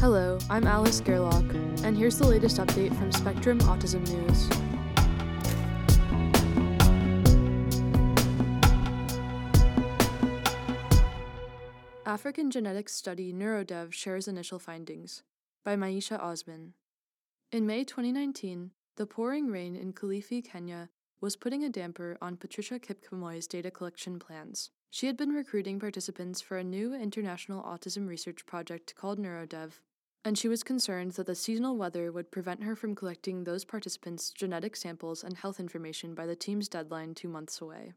Hello, I'm Alice Gerlach, and here's the latest update from Spectrum Autism News. African genetics study NeuroDev shares initial findings by Maisha Osman. In May 2019, the pouring rain in Kilifi, Kenya, was putting a damper on Patricia Kipkemoi's data collection plans. She had been recruiting participants for a new international autism research project called NeuroDev, and she was concerned that the seasonal weather would prevent her from collecting those participants' genetic samples and health information by the team's deadline two months away.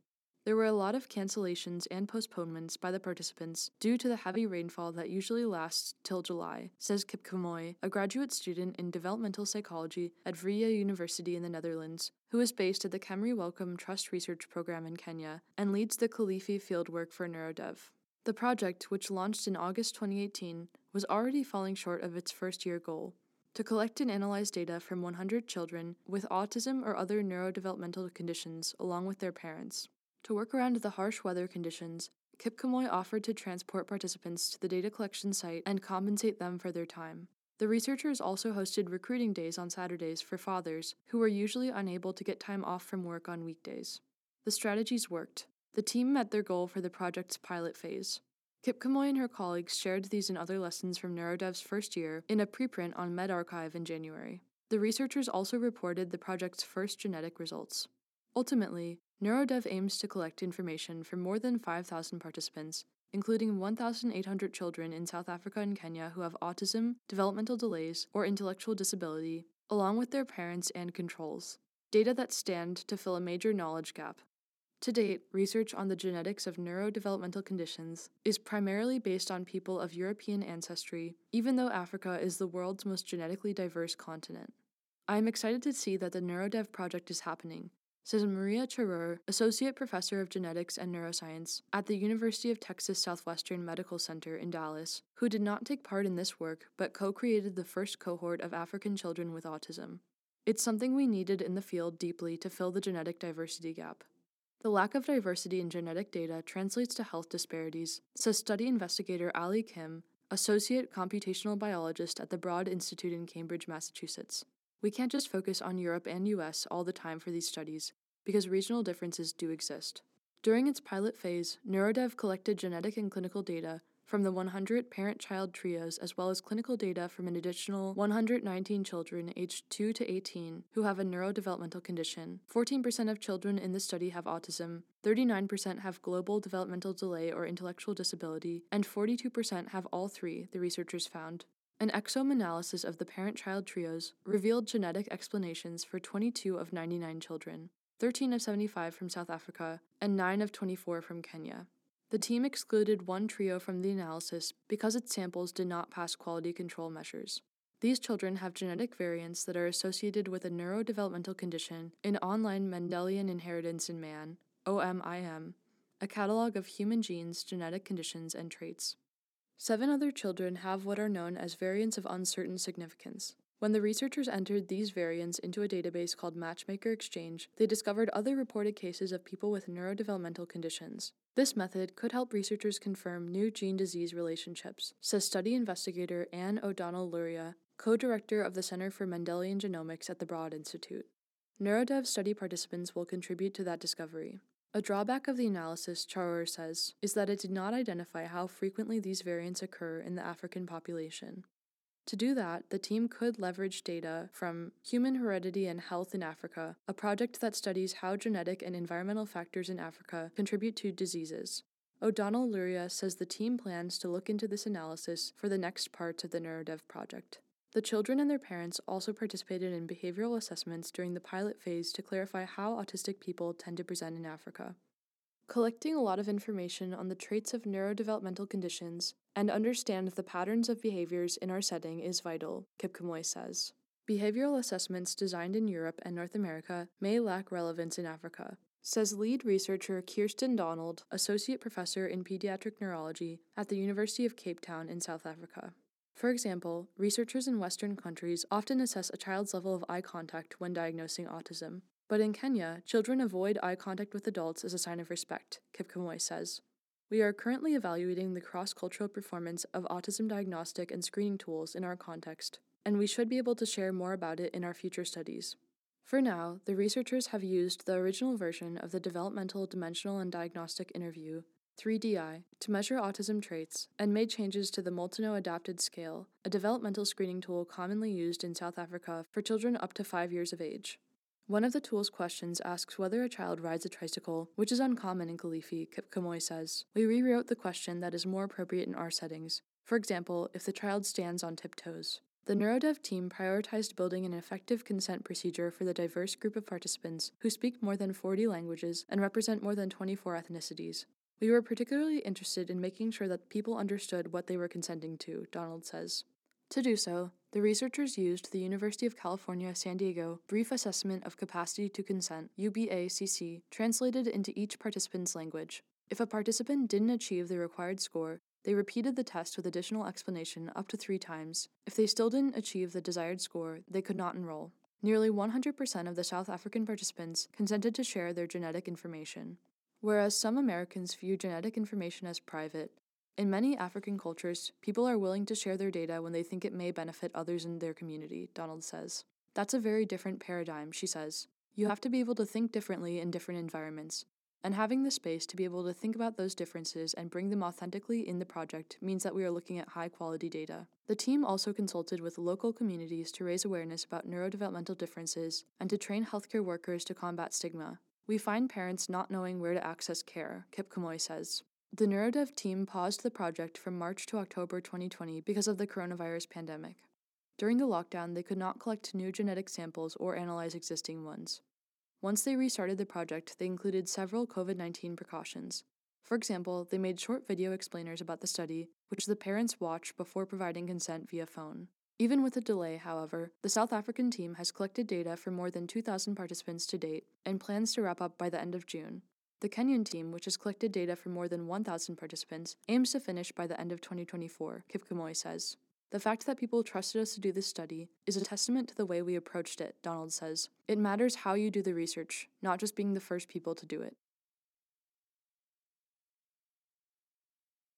There were a lot of cancellations and postponements by the participants due to the heavy rainfall that usually lasts till July, says Kipkemoi, a graduate student in developmental psychology at Vrije University in the Netherlands, who is based at the Kemri Wellcome Trust Research Program in Kenya and leads the Kilifi fieldwork for NeuroDev. The project, which launched in August 2018, was already falling short of its first year goal to collect and analyze data from 100 children with autism or other neurodevelopmental conditions along with their parents. To work around the harsh weather conditions, Kipkemoi offered to transport participants to the data collection site and compensate them for their time. The researchers also hosted recruiting days on Saturdays for fathers who were usually unable to get time off from work on weekdays. The strategies worked. The team met their goal for the project's pilot phase. Kipkemoi and her colleagues shared these and other lessons from NeuroDev's first year in a preprint on medRxiv in January. The researchers also reported the project's first genetic results. Ultimately, NeuroDev aims to collect information from more than 5,000 participants, including 1,800 children in South Africa and Kenya who have autism, developmental delays, or intellectual disability, along with their parents and controls. Data that stand to fill a major knowledge gap. To date, research on the genetics of neurodevelopmental conditions is primarily based on people of European ancestry, even though Africa is the world's most genetically diverse continent. I am excited to see that the NeuroDev project is happening says Maria Chahrour, Associate Professor of Genetics and Neuroscience at the University of Texas Southwestern Medical Center in Dallas, who did not take part in this work but co created the first cohort of African children with autism. It's something we needed in the field deeply to fill the genetic diversity gap. The lack of diversity in genetic data translates to health disparities, says study investigator Ali Kim, Associate Computational Biologist at the Broad Institute in Cambridge, Massachusetts. We can't just focus on Europe and US all the time for these studies, because regional differences do exist. During its pilot phase, NeuroDev collected genetic and clinical data from the 100 parent child trios as well as clinical data from an additional 119 children aged 2 to 18 who have a neurodevelopmental condition. 14% of children in the study have autism, 39% have global developmental delay or intellectual disability, and 42% have all three, the researchers found. An exome analysis of the parent child trios revealed genetic explanations for 22 of 99 children, 13 of 75 from South Africa, and 9 of 24 from Kenya. The team excluded one trio from the analysis because its samples did not pass quality control measures. These children have genetic variants that are associated with a neurodevelopmental condition in Online Mendelian Inheritance in Man, OMIM, a catalog of human genes, genetic conditions, and traits. Seven other children have what are known as variants of uncertain significance. When the researchers entered these variants into a database called Matchmaker Exchange, they discovered other reported cases of people with neurodevelopmental conditions. This method could help researchers confirm new gene disease relationships, says study investigator Anne O'Donnell Luria, co director of the Center for Mendelian Genomics at the Broad Institute. NeuroDev study participants will contribute to that discovery. A drawback of the analysis, Chahrour says, is that it did not identify how frequently these variants occur in the African population. To do that, the team could leverage data from Human Heredity and Health in Africa, a project that studies how genetic and environmental factors in Africa contribute to diseases. O'Donnell Luria says the team plans to look into this analysis for the next parts of the NeuroDev project. The children and their parents also participated in behavioral assessments during the pilot phase to clarify how autistic people tend to present in Africa. Collecting a lot of information on the traits of neurodevelopmental conditions and understand the patterns of behaviors in our setting is vital, Kipkemoi says. Behavioral assessments designed in Europe and North America may lack relevance in Africa, says lead researcher Kirsten Donald, associate professor in pediatric neurology at the University of Cape Town in South Africa. For example, researchers in Western countries often assess a child's level of eye contact when diagnosing autism. But in Kenya, children avoid eye contact with adults as a sign of respect, Kipkemoi says. We are currently evaluating the cross cultural performance of autism diagnostic and screening tools in our context, and we should be able to share more about it in our future studies. For now, the researchers have used the original version of the Developmental Dimensional and Diagnostic Interview 3DI, to measure autism traits and made changes to the Molteno Adapted Scale, a developmental screening tool commonly used in South Africa for children up to five years of age. One of the tool's questions asks whether a child rides a tricycle, which is uncommon in Kilifi, Kipkemoi says. We rewrote the question that is more appropriate in our settings. For example, if the child stands on tiptoes. The NeuroDev team prioritized building an effective consent procedure for the diverse group of participants who speak more than 40 languages and represent more than 24 ethnicities. We were particularly interested in making sure that people understood what they were consenting to, Donald says. To do so, the researchers used the University of California, San Diego Brief Assessment of Capacity to Consent, UBACC, translated into each participant's language. If a participant didn't achieve the required score, they repeated the test with additional explanation up to three times. If they still didn't achieve the desired score, they could not enroll. Nearly 100% of the South African participants consented to share their genetic information. Whereas some Americans view genetic information as private, in many African cultures, people are willing to share their data when they think it may benefit others in their community, Donald says. That's a very different paradigm, she says. You have to be able to think differently in different environments. And having the space to be able to think about those differences and bring them authentically in the project means that we are looking at high quality data. The team also consulted with local communities to raise awareness about neurodevelopmental differences and to train healthcare workers to combat stigma, we find parents not knowing where to access care, Kipkemoi says. The NeuroDev team paused the project from March to October 2020 because of the coronavirus pandemic. During the lockdown, they could not collect new genetic samples or analyze existing ones. Once they restarted the project, they included several COVID 19 precautions. For example, they made short video explainers about the study, which the parents watch before providing consent via phone. Even with a delay, however, the South African team has collected data for more than 2,000 participants to date and plans to wrap up by the end of June. The Kenyan team, which has collected data for more than 1,000 participants, aims to finish by the end of 2024, Kip says. The fact that people trusted us to do this study is a testament to the way we approached it, Donald says. It matters how you do the research, not just being the first people to do it.